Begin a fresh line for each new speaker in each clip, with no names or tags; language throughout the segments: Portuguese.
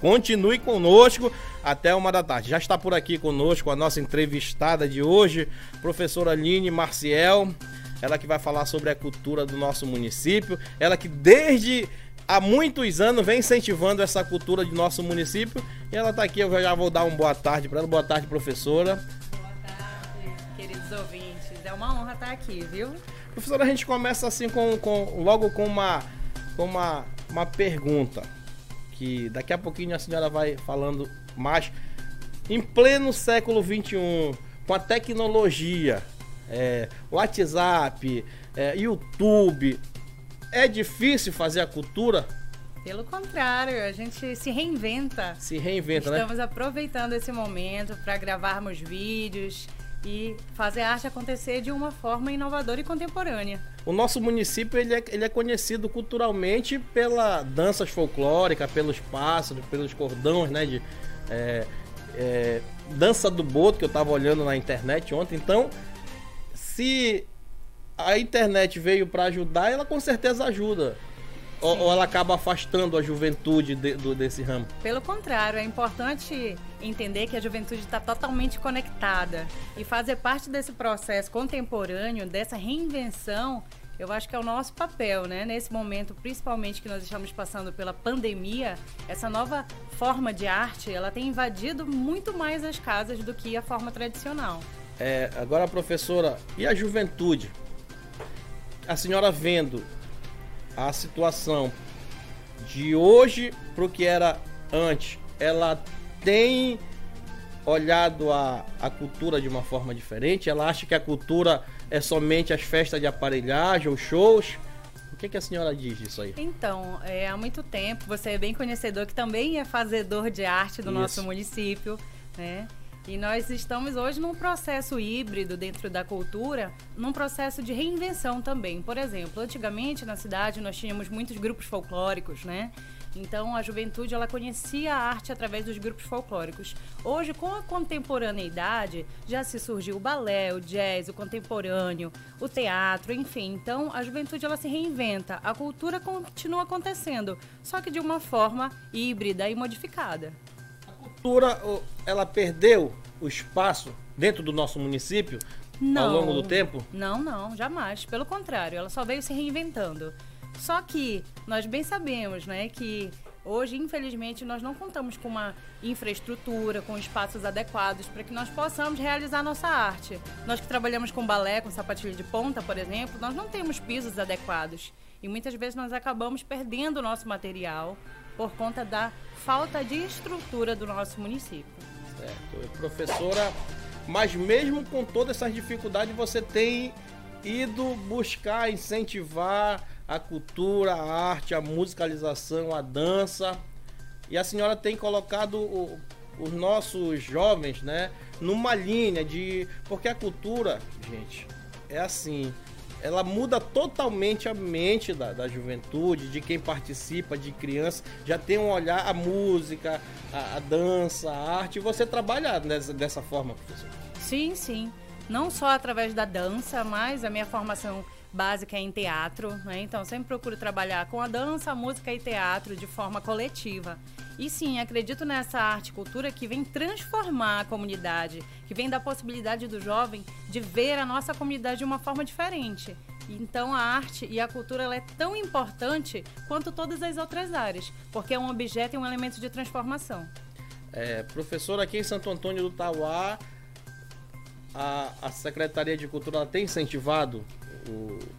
Continue conosco até uma da tarde. Já está por aqui conosco a nossa entrevistada de hoje, professora Aline Marciel. Ela que vai falar sobre a cultura do nosso município. Ela que desde há muitos anos vem incentivando essa cultura de nosso município. E ela está aqui, eu já vou dar uma boa tarde para ela. Boa tarde, professora.
Boa tarde, queridos ouvintes. É uma honra estar aqui, viu?
Professora, a gente começa assim com, com logo com uma, com uma, uma pergunta. Que daqui a pouquinho a senhora vai falando mais. Em pleno século XXI, com a tecnologia, é, WhatsApp, é, YouTube, é difícil fazer a cultura?
Pelo contrário, a gente se reinventa.
Se reinventa,
Estamos
né?
Estamos aproveitando esse momento para gravarmos vídeos e fazer a arte acontecer de uma forma inovadora e contemporânea.
O nosso município ele é, ele é conhecido culturalmente pela danças folclóricas, pelos pássaros, pelos cordões, né? De, é, é, dança do boto que eu estava olhando na internet ontem. Então, se a internet veio para ajudar, ela com certeza ajuda. Ou, ou, ela acaba afastando a juventude de, do, desse ramo?
Pelo contrário, é importante entender que a juventude está totalmente conectada e fazer parte desse processo contemporâneo, dessa reinvenção, eu acho que é o nosso papel, né? Nesse momento, principalmente que nós estamos passando pela pandemia, essa nova forma de arte, ela tem invadido muito mais as casas do que a forma tradicional.
É, agora, professora, e a juventude? A senhora vendo a situação de hoje para o que era antes, ela tem olhado a, a cultura de uma forma diferente? Ela acha que a cultura é somente as festas de aparelhagem, os shows? O que, que a senhora diz disso aí?
Então, é, há muito tempo, você é bem conhecedor que também é fazedor de arte do Isso. nosso município, né? E nós estamos hoje num processo híbrido dentro da cultura, num processo de reinvenção também. Por exemplo, antigamente na cidade nós tínhamos muitos grupos folclóricos, né? Então a juventude ela conhecia a arte através dos grupos folclóricos. Hoje, com a contemporaneidade, já se surgiu o balé, o jazz, o contemporâneo, o teatro, enfim. Então a juventude ela se reinventa, a cultura continua acontecendo, só que de uma forma híbrida e modificada
cultura ela perdeu o espaço dentro do nosso município não, ao longo do tempo?
Não, não, jamais. Pelo contrário, ela só veio se reinventando. Só que nós bem sabemos, né, que hoje, infelizmente, nós não contamos com uma infraestrutura, com espaços adequados para que nós possamos realizar nossa arte. Nós que trabalhamos com balé, com sapatilha de ponta, por exemplo, nós não temos pisos adequados. E muitas vezes nós acabamos perdendo o nosso material por conta da falta de estrutura do nosso município.
Certo. Professora, mas mesmo com todas essas dificuldades, você tem ido buscar incentivar a cultura, a arte, a musicalização, a dança. E a senhora tem colocado o, os nossos jovens, né, numa linha de porque a cultura, gente, é assim, ela muda totalmente a mente da, da juventude, de quem participa, de criança, já tem um olhar a música, a, dança, a arte, e você trabalha dessa, dessa forma, professor?
Sim, sim. Não só através da dança, mas a minha formação básica é em teatro, né? Então sempre procuro trabalhar com a dança, a música e teatro de forma coletiva. E sim, acredito nessa arte e cultura que vem transformar a comunidade, que vem dar possibilidade do jovem de ver a nossa comunidade de uma forma diferente. Então a arte e a cultura ela é tão importante quanto todas as outras áreas, porque é um objeto e um elemento de transformação.
É, professor, aqui em Santo Antônio do Tauá, a, a Secretaria de Cultura tem incentivado o,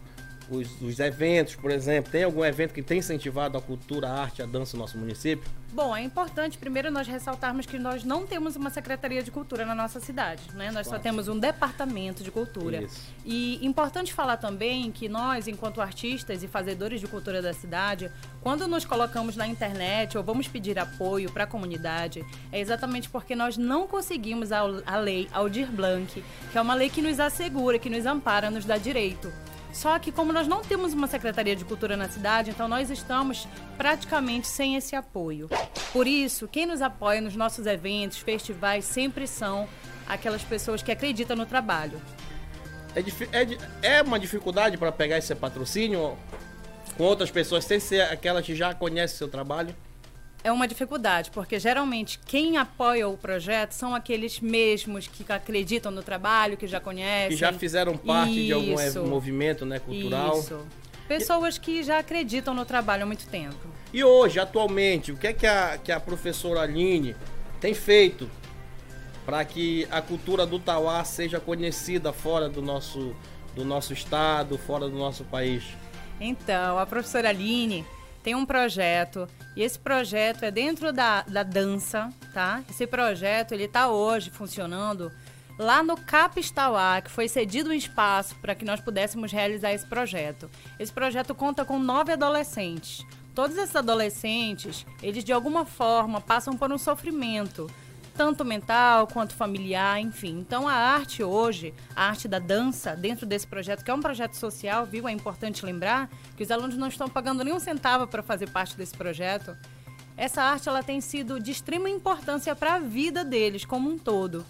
os, os, eventos, por exemplo? Tem algum evento que tem incentivado a cultura, a arte, a dança no nosso município?
Bom, é importante primeiro nós ressaltarmos que nós não temos uma Secretaria de Cultura na nossa cidade, né? Nós Nossa. só temos um departamento de cultura. Isso. E importante falar também que nós, enquanto artistas e fazedores de cultura da cidade, quando nos colocamos na internet ou vamos pedir apoio para a comunidade, é exatamente porque nós não conseguimos a, a lei Aldir Blanc, que é uma lei que nos assegura, que nos ampara, nos dá direito só que como nós não temos uma Secretaria de Cultura na cidade, então nós estamos praticamente sem esse apoio. Por isso, quem nos apoia nos nossos eventos, festivais, sempre são aquelas pessoas que acreditam no trabalho.
É, é, é uma dificuldade para pegar esse patrocínio com outras pessoas, sem ser aquelas que já conhecem o seu trabalho?
É uma dificuldade, porque geralmente quem apoia o projeto são aqueles mesmos que acreditam no trabalho, que já conhecem.
Que já fizeram parte Isso. de algum movimento né, cultural. Isso.
Pessoas que já acreditam no trabalho há muito tempo.
E hoje, atualmente, o que é que a, que a professora Aline tem feito para que a cultura do Tauá seja conhecida fora do nosso, do nosso estado, fora do nosso país?
Então, a professora Aline tem um projeto e esse projeto é dentro da, da dança, tá? Esse projeto ele está hoje funcionando lá no Capistauá, que foi cedido um espaço para que nós pudéssemos realizar esse projeto. Esse projeto conta com nove adolescentes. Todos esses adolescentes, eles de alguma forma passam por um sofrimento tanto mental quanto familiar, enfim. Então a arte hoje, a arte da dança, dentro desse projeto, que é um projeto social, viu? É importante lembrar que os alunos não estão pagando nenhum centavo para fazer parte desse projeto. Essa arte ela tem sido de extrema importância para a vida deles como um todo.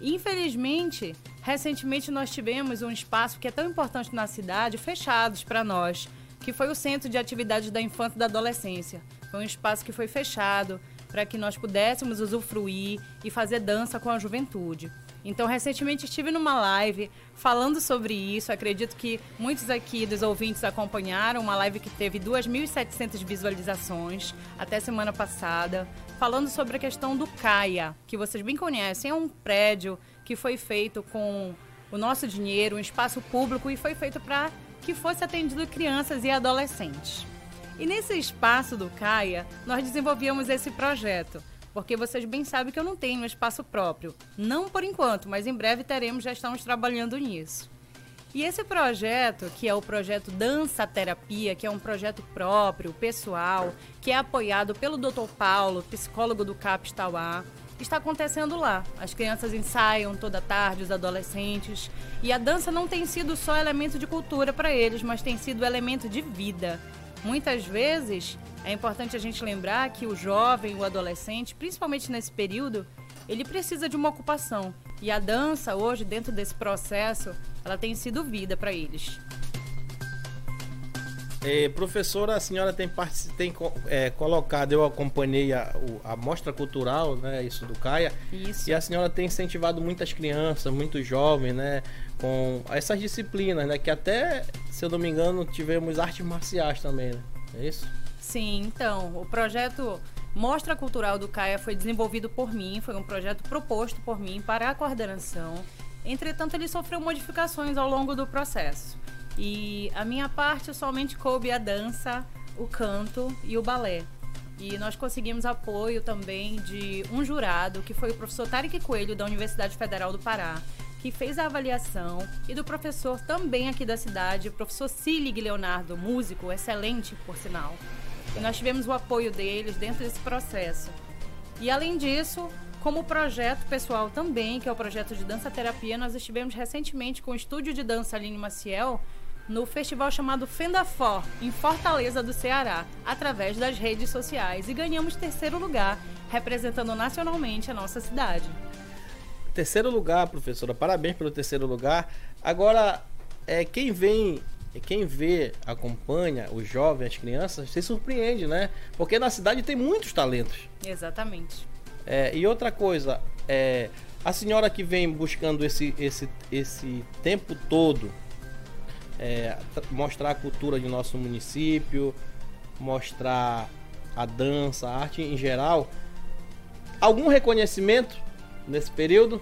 Infelizmente, recentemente nós tivemos um espaço que é tão importante na cidade fechados para nós, que foi o Centro de Atividades da Infância e da Adolescência. Foi um espaço que foi fechado, para que nós pudéssemos usufruir e fazer dança com a juventude. Então, recentemente estive numa live falando sobre isso. Acredito que muitos aqui dos ouvintes acompanharam uma live que teve 2.700 visualizações até semana passada, falando sobre a questão do CAIA, que vocês bem conhecem. É um prédio que foi feito com o nosso dinheiro, um espaço público e foi feito para que fosse atendido crianças e adolescentes. E nesse espaço do CAIA, nós desenvolvíamos esse projeto, porque vocês bem sabem que eu não tenho um espaço próprio. Não por enquanto, mas em breve teremos, já estamos trabalhando nisso. E esse projeto, que é o projeto Dança Terapia, que é um projeto próprio, pessoal, que é apoiado pelo Dr. Paulo, psicólogo do CAPS Tauá, está acontecendo lá. As crianças ensaiam toda tarde, os adolescentes. E a dança não tem sido só elemento de cultura para eles, mas tem sido elemento de vida. Muitas vezes é importante a gente lembrar que o jovem, o adolescente, principalmente nesse período, ele precisa de uma ocupação. E a dança, hoje, dentro desse processo, ela tem sido vida para eles.
É, professora, a senhora tem, tem é, colocado, eu acompanhei a, a mostra cultural, né, isso do CAIA, isso. e a senhora tem incentivado muitas crianças, muitos jovens, né, com essas disciplinas, né, que até, se eu não me engano, tivemos artes marciais também, né, é isso?
Sim, então, o projeto Mostra Cultural do CAIA foi desenvolvido por mim, foi um projeto proposto por mim para a coordenação, entretanto ele sofreu modificações ao longo do processo. E a minha parte somente coube a dança, o canto e o balé. E nós conseguimos apoio também de um jurado, que foi o professor Tarek Coelho, da Universidade Federal do Pará, que fez a avaliação, e do professor também aqui da cidade, o professor Silig Leonardo, músico, excelente por sinal. E nós tivemos o apoio deles dentro desse processo. E além disso, como projeto pessoal também, que é o projeto de dança terapia, nós estivemos recentemente com o estúdio de dança Aline Maciel no festival chamado Fendafor, em Fortaleza do Ceará, através das redes sociais e ganhamos terceiro lugar, representando nacionalmente a nossa cidade.
Terceiro lugar, professora, parabéns pelo terceiro lugar. Agora, é, quem vem, quem vê, acompanha os jovens, as crianças, se surpreende, né? Porque na cidade tem muitos talentos.
Exatamente.
É, e outra coisa, é, a senhora que vem buscando esse, esse, esse tempo todo é, mostrar a cultura de nosso município, mostrar a dança, a arte em geral. Algum reconhecimento nesse período?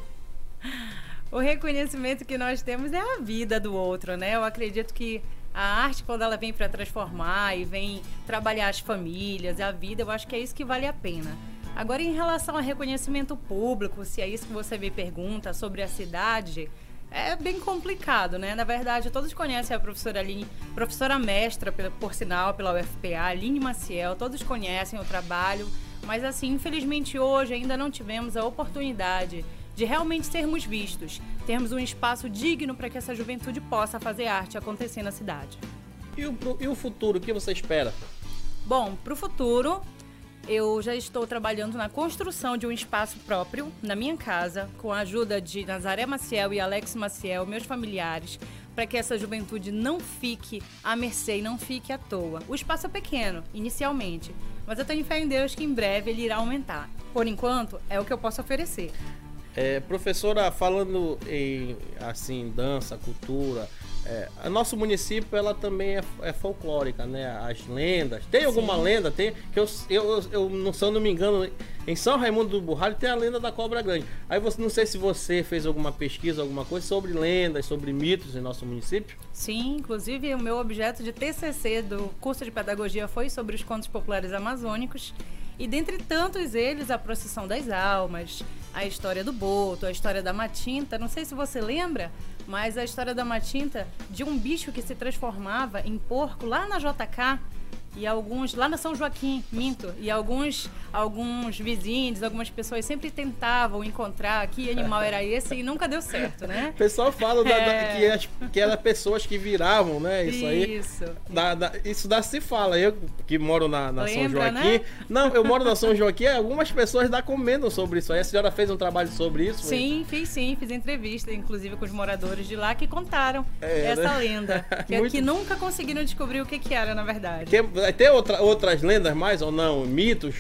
O reconhecimento que nós temos é a vida do outro, né? Eu acredito que a arte, quando ela vem para transformar e vem trabalhar as famílias, a vida, eu acho que é isso que vale a pena. Agora, em relação ao reconhecimento público, se é isso que você me pergunta sobre a cidade, é bem complicado, né? Na verdade, todos conhecem a professora Aline, professora mestra, por sinal, pela UFPA, Aline Maciel, todos conhecem o trabalho, mas assim, infelizmente hoje ainda não tivemos a oportunidade de realmente sermos vistos, termos um espaço digno para que essa juventude possa fazer arte acontecer na cidade.
E o, e o futuro, o que você espera?
Bom, para o futuro, eu já estou trabalhando na construção de um espaço próprio na minha casa, com a ajuda de Nazaré Maciel e Alex Maciel, meus familiares, para que essa juventude não fique à mercê e não fique à toa. O espaço é pequeno, inicialmente, Mas eu tenho fé em Deus que em breve ele irá aumentar. Por enquanto, é o que eu posso oferecer.
É, professora, falando em assim dança, cultura, é, a nosso município ela também é, é, folclórica, né? As lendas. Tem alguma Sim. lenda? Tem que eu, eu, eu não, se eu não me engano, em São Raimundo do Burralho tem a lenda da cobra grande. Aí você não sei se você fez alguma pesquisa, alguma coisa sobre lendas, sobre mitos em nosso município.
Sim, inclusive o meu objeto de TCC do curso de pedagogia foi sobre os contos populares amazônicos. E dentre tantos eles, a procissão das almas, a história do boto, a história da matinta. Não sei se você lembra, mas a história da matinta de um bicho que se transformava em porco lá na JK e alguns lá na São Joaquim, minto, e alguns alguns vizinhos, algumas pessoas sempre tentavam encontrar que animal era esse e nunca deu certo, né?
O pessoal fala da, é... que, as, que era pessoas que viravam, né? Isso, aí. Isso. Da, da, isso dá se fala. Eu que moro na, na São Joaquim. Né? Não, eu moro na São Joaquim, algumas pessoas dá comendo sobre isso aí. A senhora fez um trabalho sobre isso?
Sim, fiz sim, fiz entrevista, inclusive com os moradores de lá que contaram é, essa né? lenda. Que, Muito... que nunca conseguiram descobrir o que, que era, na verdade.
Que, vai ter outra, outras lendas mais ou não? Mitos?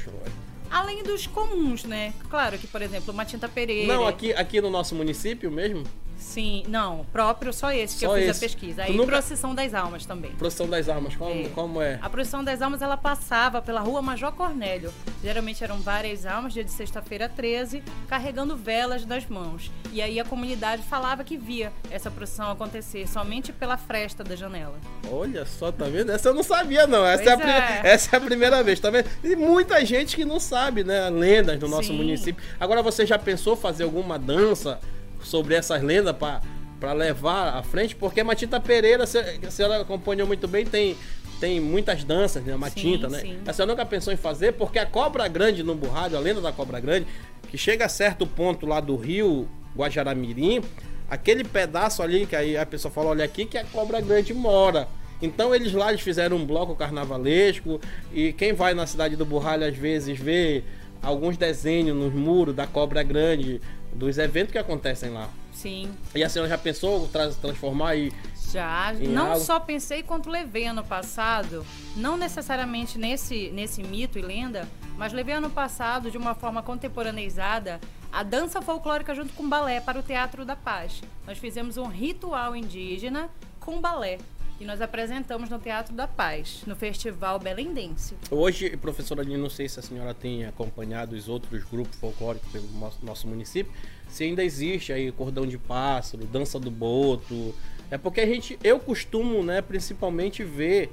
Além dos comuns, né? Claro que, por exemplo, uma tinta pereira.
Não, aqui, aqui no nosso município mesmo?
Sim, não, próprio só esse que só eu fiz esse. a pesquisa. Aí nunca... procissão das almas também.
Procissão das almas, como é. como é?
A procissão das almas ela passava pela rua Major Cornélio. Geralmente eram várias almas, dia de sexta-feira 13, carregando velas nas mãos. E aí a comunidade falava que via essa procissão acontecer somente pela fresta da janela.
Olha só, tá vendo? Essa eu não sabia, não. Essa, é a, é. essa é a primeira vez, tá vendo? E muita gente que não sabe, né? Lendas do nosso Sim. município. Agora você já pensou fazer alguma dança? Sobre essas lendas para levar à frente, porque Matita Pereira, a senhora acompanhou muito bem, tem, tem muitas danças, né? Matinta, sim, né? Sim. A senhora nunca pensou em fazer, porque a Cobra Grande no Burrado, a lenda da Cobra Grande, que chega a certo ponto lá do rio Guajaramirim, aquele pedaço ali que aí a pessoa fala, olha aqui que a Cobra Grande mora. Então eles lá eles fizeram um bloco carnavalesco e quem vai na cidade do Burralho às vezes vê alguns desenhos nos muros da Cobra Grande, dos eventos que acontecem lá.
Sim.
E a senhora já pensou tra transformar e
já, não algo? só pensei quanto levei ano passado, não necessariamente nesse nesse mito e lenda, mas levei ano passado de uma forma contemporaneizada a dança folclórica junto com balé para o Teatro da Paz. Nós fizemos um ritual indígena com balé e nós apresentamos no Teatro da Paz, no Festival Belendense.
Hoje, professora Aline, não sei se a senhora tem acompanhado os outros grupos folclóricos pelo nosso município, se ainda existe aí cordão de pássaro, dança do boto. É porque a gente, eu costumo, né, principalmente ver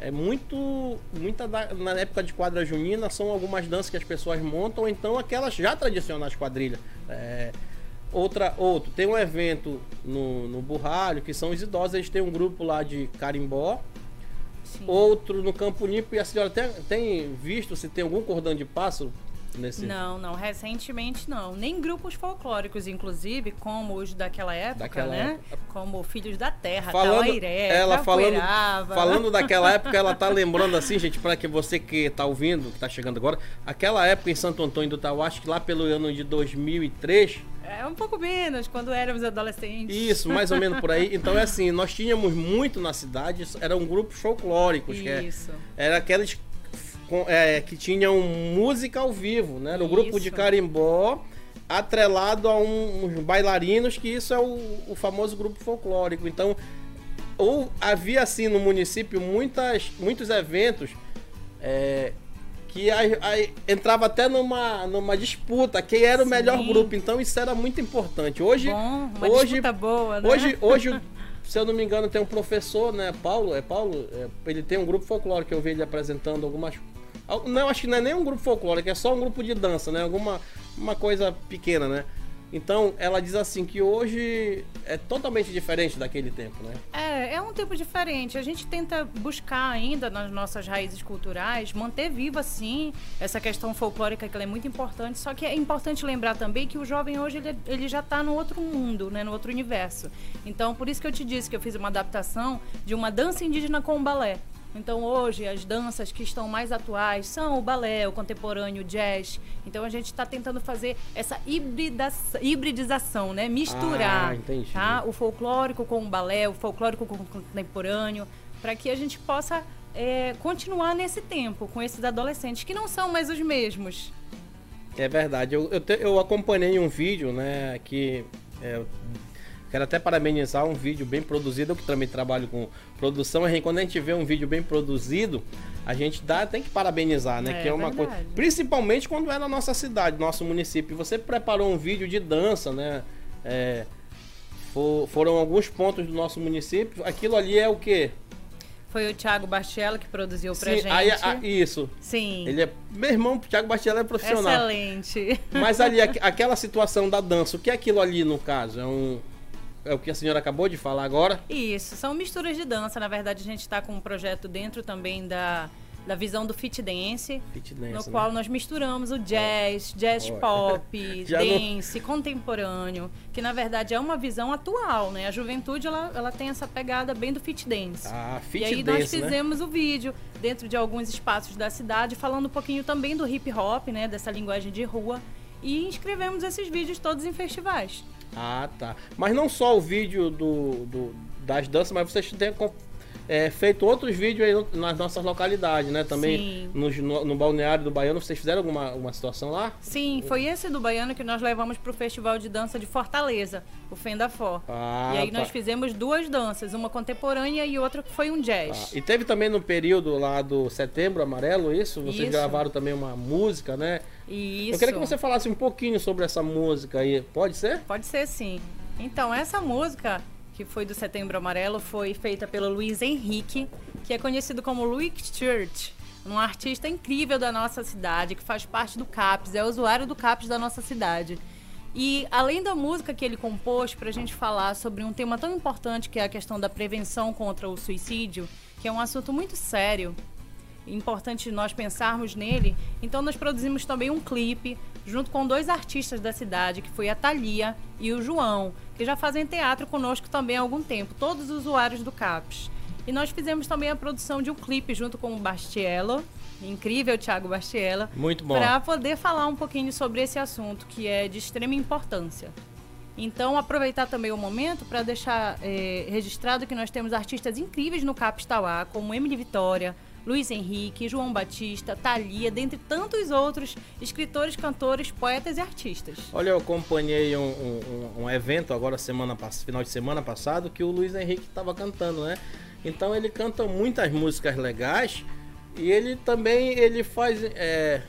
é muito muita da, na época de quadra junina são algumas danças que as pessoas montam, ou então aquelas já tradicionais quadrilhas. É, Outra, outro, tem um evento no, no Burralho, que são os idosos, eles têm um grupo lá de carimbó. Sim. Outro no Campo Limpo, e a senhora tem, tem visto se tem algum cordão de pássaro Nesse...
Não, não, recentemente não. Nem grupos folclóricos, inclusive, como os daquela época, daquela né? Época. Como Filhos da Terra, falando, Tauairé,
ela falando, falando daquela época, ela tá lembrando assim, gente, para que você que tá ouvindo, que tá chegando agora, aquela época em Santo Antônio do Tauá, acho que lá pelo ano de 2003,
é um pouco menos, quando éramos adolescentes.
Isso, mais ou menos por aí. Então é assim, nós tínhamos muito na cidade, eram grupos folclóricos. Isso. Que é, era aqueles é, que tinham música ao vivo, né? Era o grupo de carimbó atrelado a um, uns bailarinos, que isso é o, o famoso grupo folclórico. Então, ou havia assim no município muitas, muitos eventos é, que a, a, entrava até numa, numa disputa quem era o Sim. melhor grupo. Então isso era muito importante. Hoje,
Bom, uma hoje, boa, né?
hoje, hoje, se eu não me engano, tem um professor, né, Paulo, é Paulo, é, ele tem um grupo folclórico que eu vi ele apresentando algumas não, acho que não é nem um grupo folclórico, é só um grupo de dança, né? Alguma uma coisa pequena, né? Então, ela diz assim que hoje é totalmente diferente daquele tempo, né?
É, é um tempo diferente. A gente tenta buscar ainda nas nossas raízes culturais, manter viva, sim, essa questão folclórica que é muito importante. Só que é importante lembrar também que o jovem hoje, ele, ele já está no outro mundo, né? No outro universo. Então, por isso que eu te disse que eu fiz uma adaptação de uma dança indígena com balé. Então hoje as danças que estão mais atuais são o balé, o contemporâneo, o jazz. Então a gente está tentando fazer essa hibridização, né? Misturar ah, tá? o folclórico com o balé, o folclórico com o contemporâneo, para que a gente possa é, continuar nesse tempo com esses adolescentes que não são mais os mesmos.
É verdade. Eu, eu, te, eu acompanhei um vídeo, né, que é, quero até parabenizar um vídeo bem produzido, eu que também trabalho com produção, quando a gente vê um vídeo bem produzido, a gente dá, tem que parabenizar, né? É, que é uma verdade. coisa. Principalmente quando é na nossa cidade, nosso município. Você preparou um vídeo de dança, né? É, for, foram alguns pontos do nosso município. Aquilo ali é o quê?
Foi o Thiago Bastiello que produziu pra
Sim,
gente.
Aí, a, isso.
Sim.
Ele é. Meu irmão, o Thiago Bastiello é profissional.
Excelente.
Mas ali, aquela situação da dança, o que é aquilo ali no caso? É um. É o que a senhora acabou de falar agora?
Isso, são misturas de dança. Na verdade, a gente está com um projeto dentro também da da visão do fit dance, fit dance no né? qual nós misturamos o jazz, oh. jazz oh. pop, dance, não... contemporâneo, que na verdade é uma visão atual, né? A juventude ela, ela tem essa pegada bem do fit dance.
Ah, fit
e aí
dance,
nós né? fizemos né? o vídeo dentro de alguns espaços da cidade, falando um pouquinho também do hip hop, né? Dessa linguagem de rua. E inscrevemos esses vídeos todos em festivais.
Ah, tá. Mas não só o vídeo do, do das danças, mas vocês têm é, feito outros vídeos aí nas nossas localidades, né? Também no, no, no, balneário do Baiano, vocês fizeram alguma uma situação lá?
Sim, foi esse do Baiano que nós levamos para o Festival de Dança de Fortaleza, o Fendafó. Ah, e aí tá. nós fizemos duas danças, uma contemporânea e outra que foi um jazz.
Ah, e teve também no período lá do Setembro Amarelo, isso? Vocês isso. gravaram também uma música, né?
Isso.
Eu queria que você falasse um pouquinho sobre essa música aí. Pode ser?
Pode ser, sim. Então, essa música que foi do Setembro Amarelo, foi feita pelo Luiz Henrique, que é conhecido como Luiz Church, um artista incrível da nossa cidade, que faz parte do CAPS, é usuário do CAPS da nossa cidade. E além da música que ele compôs para a gente falar sobre um tema tão importante que é a questão da prevenção contra o suicídio, que é um assunto muito sério, importante nós pensarmos nele, então nós produzimos também um clipe junto com dois artistas da cidade, que foi a Thalia e o João, que já fazem teatro conosco também há algum tempo, todos os usuários do CAPS. E nós fizemos também a produção de um clipe junto com o Bastiello, incrível Thiago Bastiello.
Muito bom.
Para poder falar um pouquinho sobre esse assunto, que é de extrema importância. Então, aproveitar também o momento para deixar é, registrado que nós temos artistas incríveis no CAPS Tauá, como Emily Vitória, Luiz Henrique, João Batista, Thalia, dentre tantos outros escritores, cantores, poetas e artistas.
Olha, eu acompanhei um, um, um evento agora, semana, final de semana passado, que o Luiz Henrique estava cantando, né? Então ele canta muitas músicas legais e ele também ele faz é,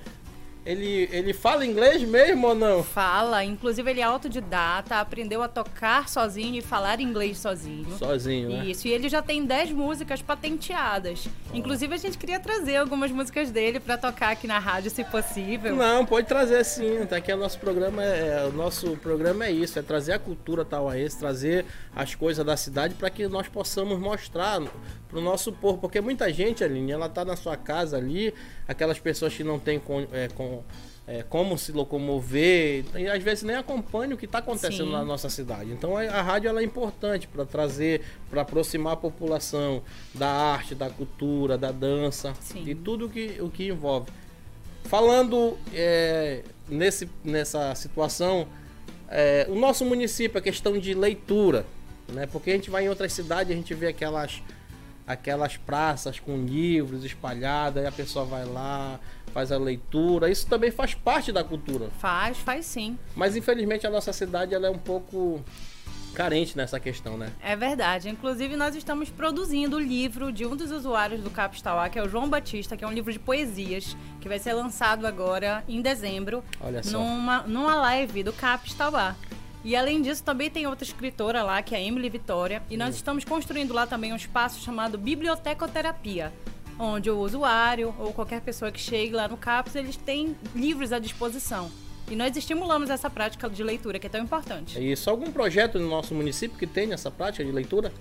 ele, ele fala inglês mesmo ou não?
Fala, inclusive ele é autodidata, aprendeu a tocar sozinho e falar inglês sozinho.
Sozinho, né?
Isso, e ele já tem 10 músicas patenteadas. Oh. Inclusive a gente queria trazer algumas músicas dele para tocar aqui na rádio, se possível.
Não, pode trazer sim, até que o nosso programa é, é, o nosso programa é isso, é trazer a cultura tauaense, trazer as coisas da cidade para que nós possamos mostrar pro nosso povo, porque muita gente, Aline, ela tá na sua casa ali, aquelas pessoas que não têm com, é, com é, como se locomover e às vezes nem acompanha o que está acontecendo Sim. na nossa cidade. Então a, a rádio ela é importante para trazer, para aproximar a população da arte, da cultura, da dança Sim. e tudo que, o que envolve. Falando é, nesse, nessa situação, é, o nosso município, a questão de leitura, né? Porque a gente vai em outras cidades, a gente vê aquelas aquelas praças com livros espalhados, aí a pessoa vai lá, faz a leitura. Isso também faz parte da cultura.
Faz, faz sim.
Mas infelizmente a nossa cidade ela é um pouco carente nessa questão, né?
É verdade. Inclusive, nós estamos produzindo o livro de um dos usuários do Capistauá, que é o João Batista, que é um livro de poesias, que vai ser lançado agora em dezembro.
Olha só.
Numa, numa live do Capistauá. E além disso, também tem outra escritora lá, que é a Emily Vitória, e nós hum. estamos construindo lá também um espaço chamado Bibliotecoterapia, onde o usuário ou qualquer pessoa que chegue lá no CAPS, eles têm livros à disposição. E nós estimulamos essa prática de leitura, que é tão importante.
É isso. Algum projeto no nosso município que tenha essa prática de leitura?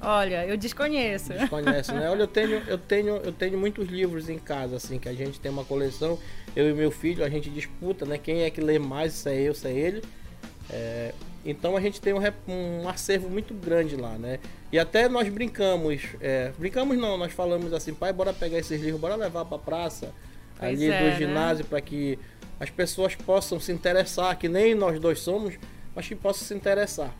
Olha, eu desconheço.
Desconhece, né? Olha, eu tenho, eu tenho, eu tenho muitos livros em casa, assim, que a gente tem uma coleção. Eu e meu filho, a gente disputa, né? Quem é que lê mais, se é eu, se é ele. É, então a gente tem um, um, acervo muito grande lá, né? E até nós brincamos, é, brincamos não, nós falamos assim, pai, bora pegar esses livros, bora levar para praça pois ali é, do né? ginásio né? para que as pessoas possam se interessar, que nem nós dois somos, mas que possam se interessar.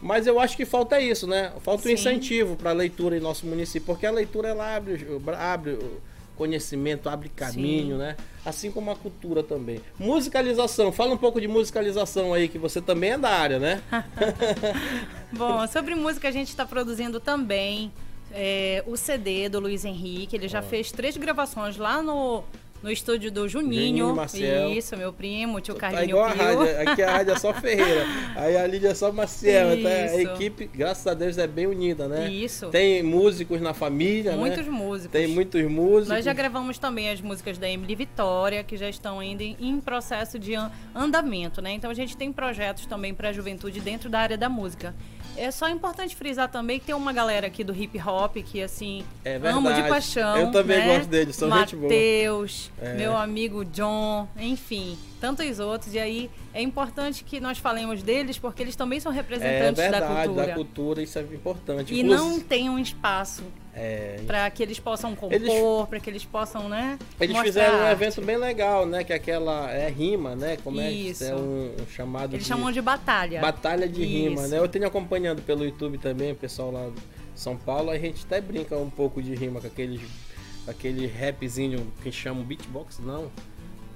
Mas eu acho que falta isso, né? Falta Sim. um incentivo para a leitura em nosso município, porque a leitura ela abre, abre o conhecimento, abre caminho, Sim. né? Assim como a cultura também. Musicalização, fala um pouco de musicalização aí, que você também é da área, né?
Bom, sobre música a gente está produzindo também é, o CD do Luiz Henrique. Ele já fez três gravações lá no no estúdio do Juninho.
Juninho
Isso, meu primo, tio tá
Carlinho igual Pio. a rádio, aqui a rádio é só Ferreira. Aí a Lídia é só Maciel. Então a equipe, graças a Deus, é bem unida, né?
Isso.
Tem músicos na família,
né? Muitos
né?
músicos.
Tem muitos músicos.
Nós já gravamos também as músicas da Emily Vitória, que já estão ainda em processo de andamento, né? Então a gente tem projetos também para a juventude dentro da área da música. É só importante frisar também que tem uma galera aqui do hip hop que, assim,
é
amo de paixão.
Eu também
né?
gosto deles, são
Mateus,
gente boa.
Matheus, é. meu amigo John, enfim, tantos outros. E aí é importante que nós falemos deles porque eles também são representantes
é verdade,
da cultura.
da cultura, isso é importante.
E Inclusive... não tem um espaço é... Para que eles possam compor, eles... para que eles possam, né?
Eles fizeram um evento bem legal, né? Que é aquela é rima, né? Como é
Isso.
é um, um chamado
Eles de... chamam de batalha.
Batalha de Isso. rima, né? Eu tenho acompanhando pelo YouTube também, o pessoal lá de São Paulo, a gente até brinca um pouco de rima com aqueles aquele rapzinho que chamam beatbox, não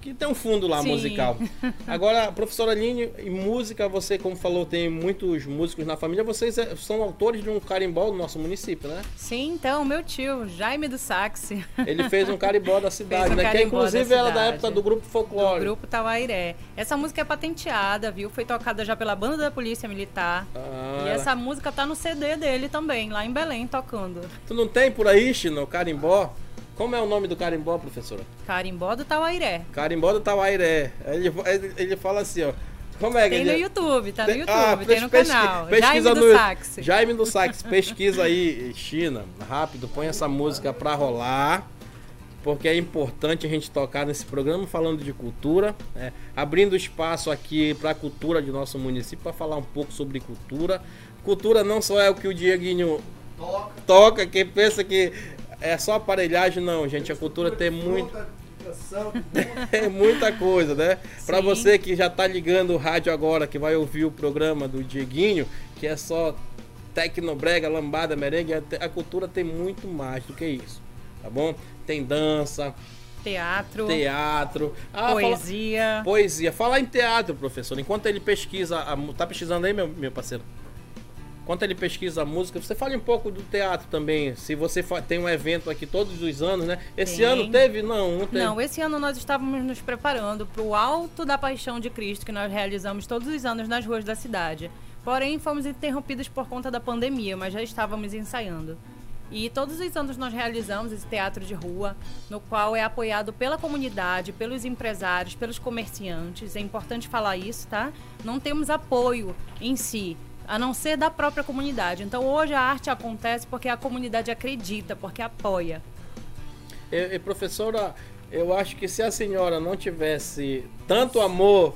que tem um fundo lá Sim. musical. Agora, professora Aline, em música, você, como falou, tem muitos músicos na família. Vocês é, são autores de um carimbó do nosso município, né?
Sim, então, meu tio, Jaime do Sax.
Ele fez um carimbó da cidade, um né? Que inclusive era da época do grupo Folclore.
Do grupo Tauairé. Essa música é patenteada, viu? Foi tocada já pela banda da Polícia Militar. Ah. E essa música tá no CD dele também, lá em Belém, tocando.
Tu não tem por aí, Chino, carimbó? Como é o nome do carimbó, professora?
Carimbó do Tauairé.
Carimbó do Tauairé. Ele, ele fala assim, ó. Como é
que
Tem
no YouTube, tá no YouTube, ah, tem no pesqui, canal.
Pesquisa Jaime do no, Sax. Jaime do Sax, pesquisa aí, China, rápido, põe essa música pra rolar. Porque é importante a gente tocar nesse programa falando de cultura, né? abrindo espaço aqui para a cultura de nosso município, para falar um pouco sobre cultura. Cultura não só é o que o Dieguinho toca, toca que pensa que é só aparelhagem, não, gente. A cultura tem muito. é muita coisa, né? Para você que já tá ligando o rádio agora, que vai ouvir o programa do Dieguinho, que é só tecnobrega, lambada, merengue, a cultura tem muito mais do que isso, tá bom? Tem dança,
Teatro.
Teatro.
Ah, poesia.
Fala, poesia. Falar em teatro, professor. Enquanto ele pesquisa. Tá pesquisando aí, meu, meu parceiro? Enquanto ele pesquisa a música, você fale um pouco do teatro também. Se você tem um evento aqui todos os anos, né? Esse tem. ano teve? Não, não teve.
Não, esse ano nós estávamos nos preparando para o Alto da Paixão de Cristo, que nós realizamos todos os anos nas ruas da cidade. Porém, fomos interrompidos por conta da pandemia, mas já estávamos ensaiando. E todos os anos nós realizamos esse teatro de rua, no qual é apoiado pela comunidade, pelos empresários, pelos comerciantes. É importante falar isso, tá? Não temos apoio em si a não ser da própria comunidade. Então hoje a arte acontece porque a comunidade acredita, porque apoia.
E, e, professora, eu acho que se a senhora não tivesse tanto amor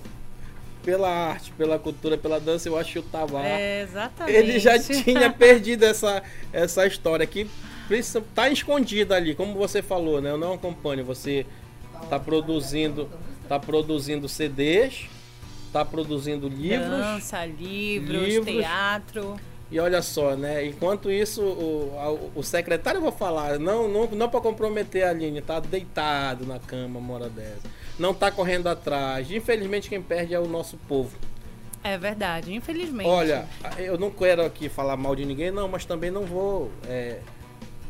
pela arte, pela cultura, pela dança, eu acho que o Tavar.
É, exatamente.
Ele já tinha perdido essa, essa história que está escondida ali, como você falou, né? Eu não acompanho. Você está produzindo, tá produzindo CDs está produzindo livros.
Dança, livros, livros, teatro.
E olha só, né? Enquanto isso, o, o secretário, eu vou falar, não, não, não para comprometer a Aline, tá deitado na cama, mora dessa. Não tá correndo atrás. Infelizmente, quem perde é o nosso povo.
É verdade, infelizmente.
Olha, eu não quero aqui falar mal de ninguém, não, mas também não vou. É...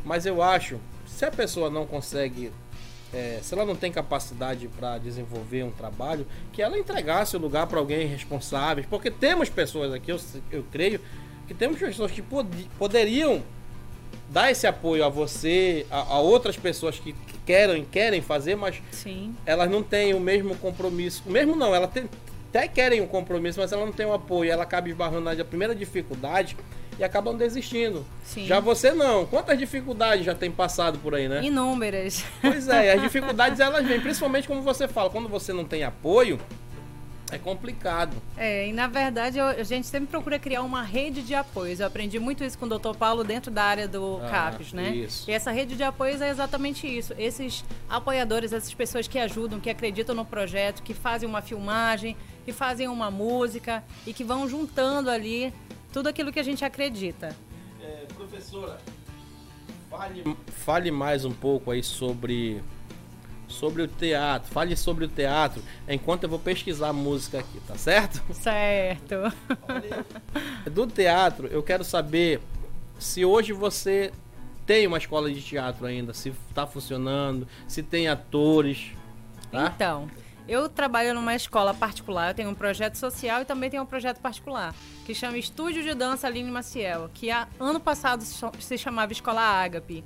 Mas eu acho, se a pessoa não consegue é, se ela não tem capacidade para desenvolver um trabalho, que ela entregasse o lugar para alguém responsável. Porque temos pessoas aqui, eu, eu creio, que temos pessoas que pod poderiam dar esse apoio a você, a, a outras pessoas que querem, querem fazer, mas
Sim.
elas não têm o mesmo compromisso. O mesmo não, ela tem, até querem um compromisso, mas ela não tem o apoio. Ela acaba esbarrando na primeira dificuldade e acabam desistindo.
Sim.
Já você não. Quantas dificuldades já tem passado por aí, né?
Inúmeras.
Pois é, as dificuldades elas vêm, principalmente como você fala, quando você não tem apoio, é complicado.
É, e na verdade a gente sempre procura criar uma rede de apoios. Eu aprendi muito isso com o Dr. Paulo dentro da área do ah, CAPES, né?
Isso.
E essa rede de apoios é exatamente isso. Esses apoiadores, essas pessoas que ajudam, que acreditam no projeto, que fazem uma filmagem, que fazem uma música e que vão juntando ali tudo aquilo que a gente acredita.
É, professora, fale, fale mais um pouco aí sobre sobre o teatro. Fale sobre o teatro enquanto eu vou pesquisar a música aqui, tá certo?
Certo.
Do teatro, eu quero saber se hoje você tem uma escola de teatro ainda, se está funcionando, se tem atores. Tá?
Então, eu trabalho numa escola particular, eu tenho um projeto social e também tenho um projeto particular, que chama Estúdio de Dança Aline Maciel, que ano passado se chamava Escola Ágape.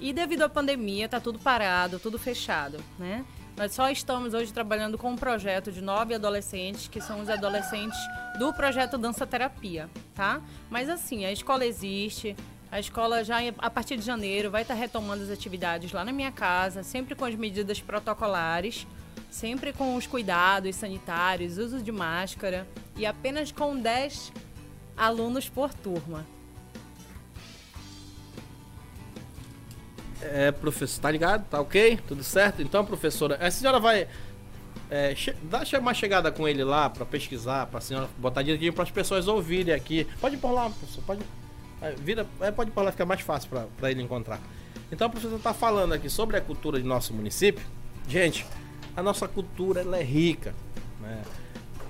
E devido à pandemia, está tudo parado, tudo fechado, né? Nós só estamos hoje trabalhando com um projeto de nove adolescentes, que são os adolescentes do projeto Dança Terapia, tá? Mas assim, a escola existe, a escola já a partir de janeiro vai estar retomando as atividades lá na minha casa, sempre com as medidas protocolares, sempre com os cuidados sanitários, uso de máscara e apenas com 10 alunos por turma.
É, professor, tá ligado? Tá ok? Tudo certo? Então, professora, a senhora vai. É, dá uma chegada com ele lá para pesquisar, para a senhora botar direitinho para as pessoas ouvirem aqui. Pode ir por lá, professor, pode. Vira, é, pode ir por lá, fica mais fácil para ele encontrar. Então, o professor está falando aqui sobre a cultura de nosso município. Gente, a nossa cultura ela é rica, né?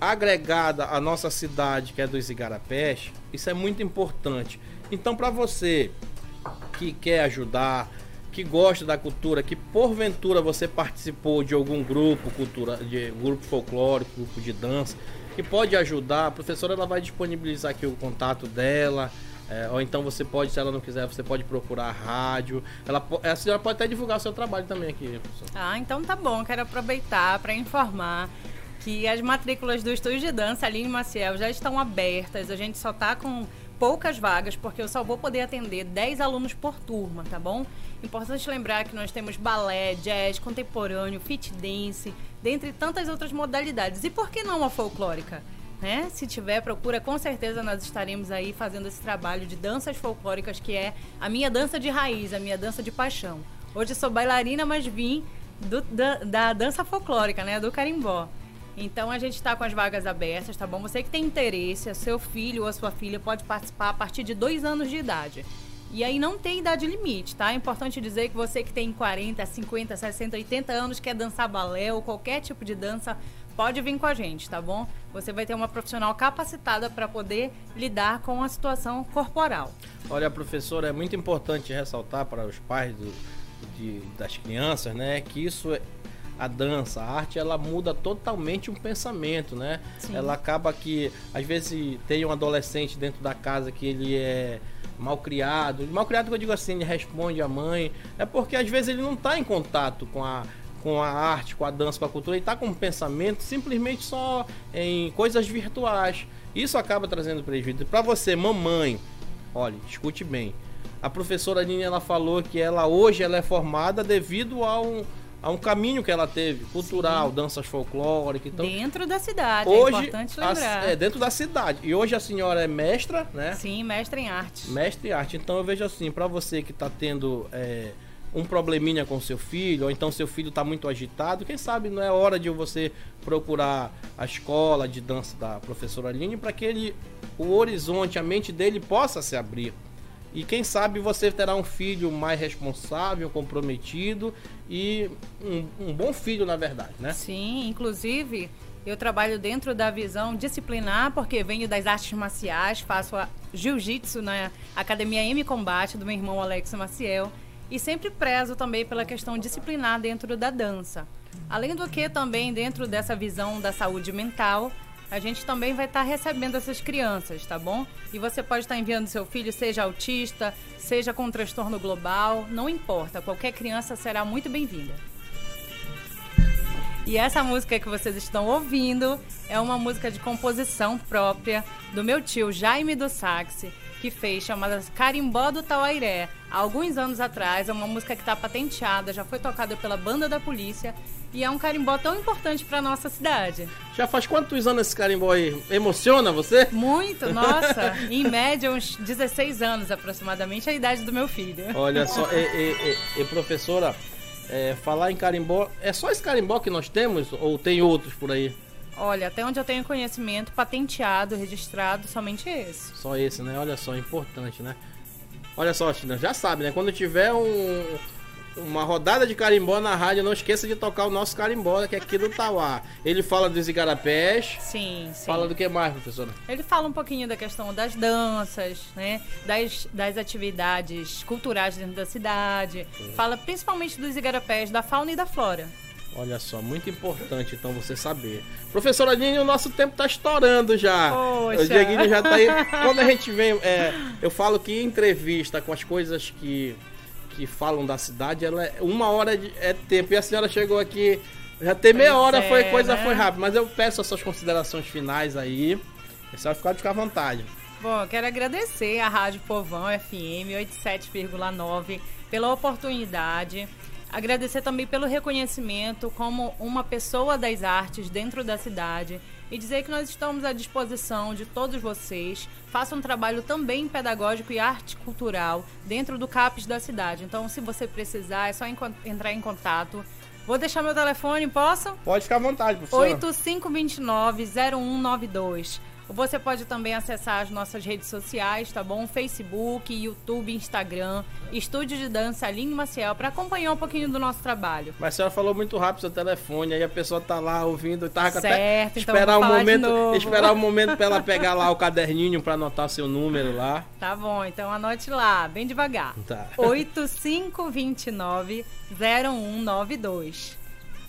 agregada à nossa cidade, que é dos Igarapés, isso é muito importante. Então, para você que quer ajudar, que gosta da cultura, que porventura você participou de algum grupo cultura, de grupo folclórico, grupo de dança, que pode ajudar, a professora ela vai disponibilizar aqui o contato dela. É, ou então você pode, se ela não quiser, você pode procurar a rádio. Ela, a senhora pode até divulgar o seu trabalho também aqui,
professor. Ah, então tá bom. Quero aproveitar para informar que as matrículas do Estúdio de Dança Aline Maciel já estão abertas. A gente só tá com poucas vagas, porque eu só vou poder atender 10 alunos por turma, tá bom? Importante lembrar que nós temos balé, jazz, contemporâneo, fit dance, dentre tantas outras modalidades. E por que não a folclórica? Né? Se tiver, procura, com certeza nós estaremos aí fazendo esse trabalho de danças folclóricas, que é a minha dança de raiz, a minha dança de paixão. Hoje sou bailarina, mas vim do, da, da dança folclórica, né? Do carimbó. Então a gente está com as vagas abertas, tá bom? Você que tem interesse, seu filho ou a sua filha pode participar a partir de dois anos de idade. E aí não tem idade limite, tá? É importante dizer que você que tem 40, 50, 60, 80 anos, quer dançar balé ou qualquer tipo de dança, pode vir com a gente, tá bom? Você vai ter uma profissional capacitada para poder lidar com a situação corporal.
Olha, professora, é muito importante ressaltar para os pais do, de, das crianças, né, que isso é a dança, a arte, ela muda totalmente um pensamento, né? Sim. Ela acaba que, às vezes, tem um adolescente dentro da casa que ele é mal criado. Mal criado que eu digo assim, ele responde à mãe. É porque às vezes ele não está em contato com a, com a arte, com a dança, com a cultura, ele está com um pensamento simplesmente só em coisas virtuais. Isso acaba trazendo prejuízo. Para você, mamãe, olha, escute bem. A professora Aline ela falou que ela hoje ela é formada devido a um, a um caminho que ela teve, cultural, Sim. danças folclóricas. Então,
dentro da cidade, é hoje, é importante lembrar.
A, é, dentro da cidade. E hoje a senhora é mestra, né?
Sim, mestra em arte.
Mestre em arte. Então eu vejo assim, para você que está tendo é, um probleminha com seu filho, ou então seu filho está muito agitado, quem sabe não é hora de você procurar a escola de dança da professora Aline para que ele, o horizonte, a mente dele possa se abrir. E quem sabe você terá um filho mais responsável, comprometido e um, um bom filho, na verdade, né?
Sim, inclusive eu trabalho dentro da visão disciplinar, porque venho das artes marciais, faço jiu-jitsu na Academia M Combate do meu irmão Alex Maciel. E sempre prezo também pela questão disciplinar dentro da dança. Além do que, também dentro dessa visão da saúde mental, a gente também vai estar recebendo essas crianças, tá bom? E você pode estar enviando seu filho, seja autista, seja com transtorno global, não importa, qualquer criança será muito bem-vinda. E essa música que vocês estão ouvindo é uma música de composição própria do meu tio Jaime do Saxe, que fez chamada Carimbó do Tauairé. Há alguns anos atrás, é uma música que está patenteada, já foi tocada pela banda da polícia e é um carimbó tão importante para nossa cidade.
Já faz quantos anos esse carimbó aí? Emociona você?
Muito, nossa. em média, uns 16 anos aproximadamente, a idade do meu filho.
Olha só, e, e, e professora, é, falar em carimbó, é só esse carimbó que nós temos ou tem outros por aí?
Olha, até onde eu tenho conhecimento, patenteado, registrado, somente esse.
Só esse, né? Olha só, importante, né? Olha só, Tina, já sabe, né? Quando tiver um, uma rodada de carimbó na rádio, não esqueça de tocar o nosso carimbó, que é aqui do Tauá. Ele fala dos igarapés.
Sim, sim.
Fala do que mais, professora?
Ele fala um pouquinho da questão das danças, né? Das, das atividades culturais dentro da cidade. Sim. Fala principalmente dos igarapés, da fauna e da flora.
Olha só, muito importante então você saber. Professora Aline, o nosso tempo tá estourando já.
Poxa.
O Dieguinho já tá aí. Quando a gente vem, é, eu falo que entrevista com as coisas que, que falam da cidade, ela é, uma hora de, é tempo. E a senhora chegou aqui, já tem meia hora, é, foi coisa né? foi rápido. Mas eu peço as suas considerações finais aí. É só ficar, ficar à vontade.
Bom, eu quero agradecer a Rádio Povão FM 87,9 pela oportunidade. Agradecer também pelo reconhecimento como uma pessoa das artes dentro da cidade e dizer que nós estamos à disposição de todos vocês. Faça um trabalho também pedagógico e arte cultural dentro do CAPES da cidade. Então, se você precisar, é só entrar em contato. Vou deixar meu telefone, posso?
Pode ficar à vontade, professor.
8529-0192. Você pode também acessar as nossas redes sociais, tá bom? Facebook, YouTube, Instagram, Estúdio de Dança Aline Maciel, para acompanhar um pouquinho do nosso trabalho.
Mas a senhora falou muito rápido seu telefone, aí a pessoa tá lá ouvindo, tá
certo, até
então esperar um momento, esperar um momento para ela pegar lá o caderninho para anotar seu número lá.
Tá bom, então anote lá, bem devagar. Tá. 8529 0192.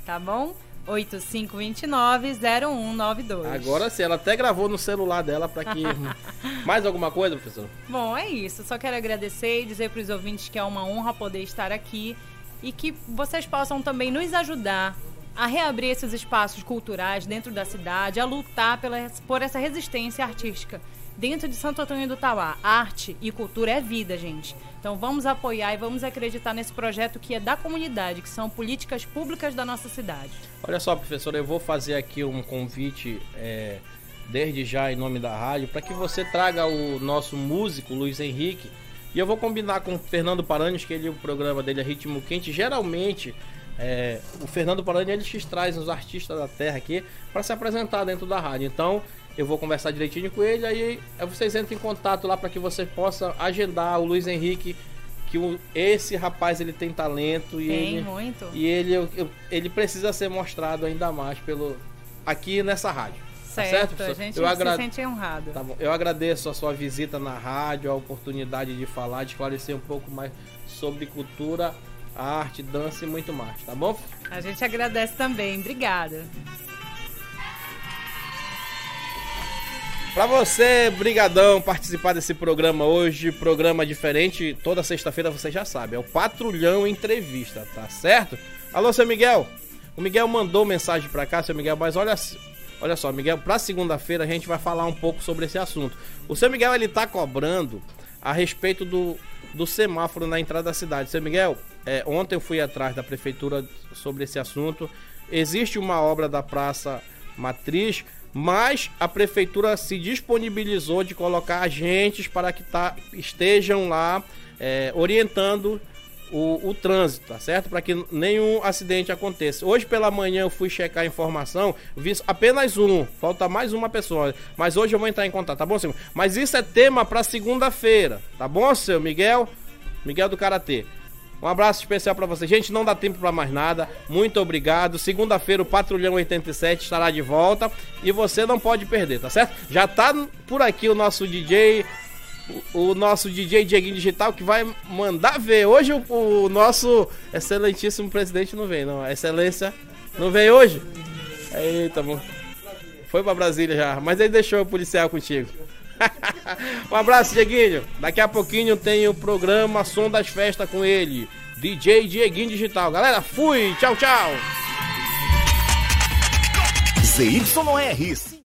Tá bom? 8529-0192.
Agora sim, ela até gravou no celular dela para que. Mais alguma coisa, professor?
Bom, é isso. Só quero agradecer e dizer para os ouvintes que é uma honra poder estar aqui e que vocês possam também nos ajudar a reabrir esses espaços culturais dentro da cidade, a lutar pela, por essa resistência artística dentro de Santo Antônio do Tauá. Arte e cultura é vida, gente. Então vamos apoiar e vamos acreditar nesse projeto que é da comunidade, que são políticas públicas da nossa cidade.
Olha só, professora, eu vou fazer aqui um convite é, desde já em nome da rádio para que você traga o nosso músico Luiz Henrique. E eu vou combinar com o Fernando Paranhos, que ele, o programa dele é Ritmo Quente. Geralmente, é, o Fernando Paranhos ele traz os artistas da terra aqui para se apresentar dentro da rádio. Então, eu vou conversar direitinho com ele, aí vocês entram em contato lá para que você possa agendar o Luiz Henrique, que o, esse rapaz ele tem talento e
tem
ele
muito.
e ele ele precisa ser mostrado ainda mais pelo aqui nessa rádio.
Certo, tá certo? a gente eu agra... se sente honrado.
Tá bom. Eu agradeço a sua visita na rádio, a oportunidade de falar, de esclarecer um pouco mais sobre cultura, arte, dança e muito mais, tá bom?
A gente agradece também. Obrigada.
Para você, brigadão, participar desse programa hoje, programa diferente, toda sexta-feira você já sabe, é o Patrulhão Entrevista, tá certo? Alô, seu Miguel. O Miguel mandou mensagem para cá, seu Miguel, mas olha, olha só, Miguel, para segunda-feira a gente vai falar um pouco sobre esse assunto. O seu Miguel ele tá cobrando a respeito do, do semáforo na entrada da cidade. Seu Miguel, é, ontem eu fui atrás da prefeitura sobre esse assunto. Existe uma obra da Praça Matriz mas a prefeitura se disponibilizou de colocar agentes para que tá, estejam lá é, orientando o, o, trânsito, tá certo? Para que nenhum acidente aconteça. Hoje pela manhã eu fui checar a informação, vi apenas um, falta mais uma pessoa. Mas hoje eu vou entrar em contato, tá bom, senhor? Mas isso é tema para segunda-feira, tá bom, seu Miguel? Miguel do Karatê. Um abraço especial para você. Gente, não dá tempo para mais nada. Muito obrigado. Segunda-feira o Patrulhão 87 estará de volta e você não pode perder, tá certo? Já tá por aqui o nosso DJ o, nosso DJ Dieguinho Digital que vai mandar ver. Hoje o, o, nosso excelentíssimo presidente não vem, não. A excelência não veio hoje? Eita, bom. Foi para Brasília já, mas ele deixou o policial contigo. um abraço, Dieguinho. Daqui a pouquinho tem o programa Som das Festas com ele, DJ Dieguinho Digital. Galera, fui. Tchau, tchau. ZYR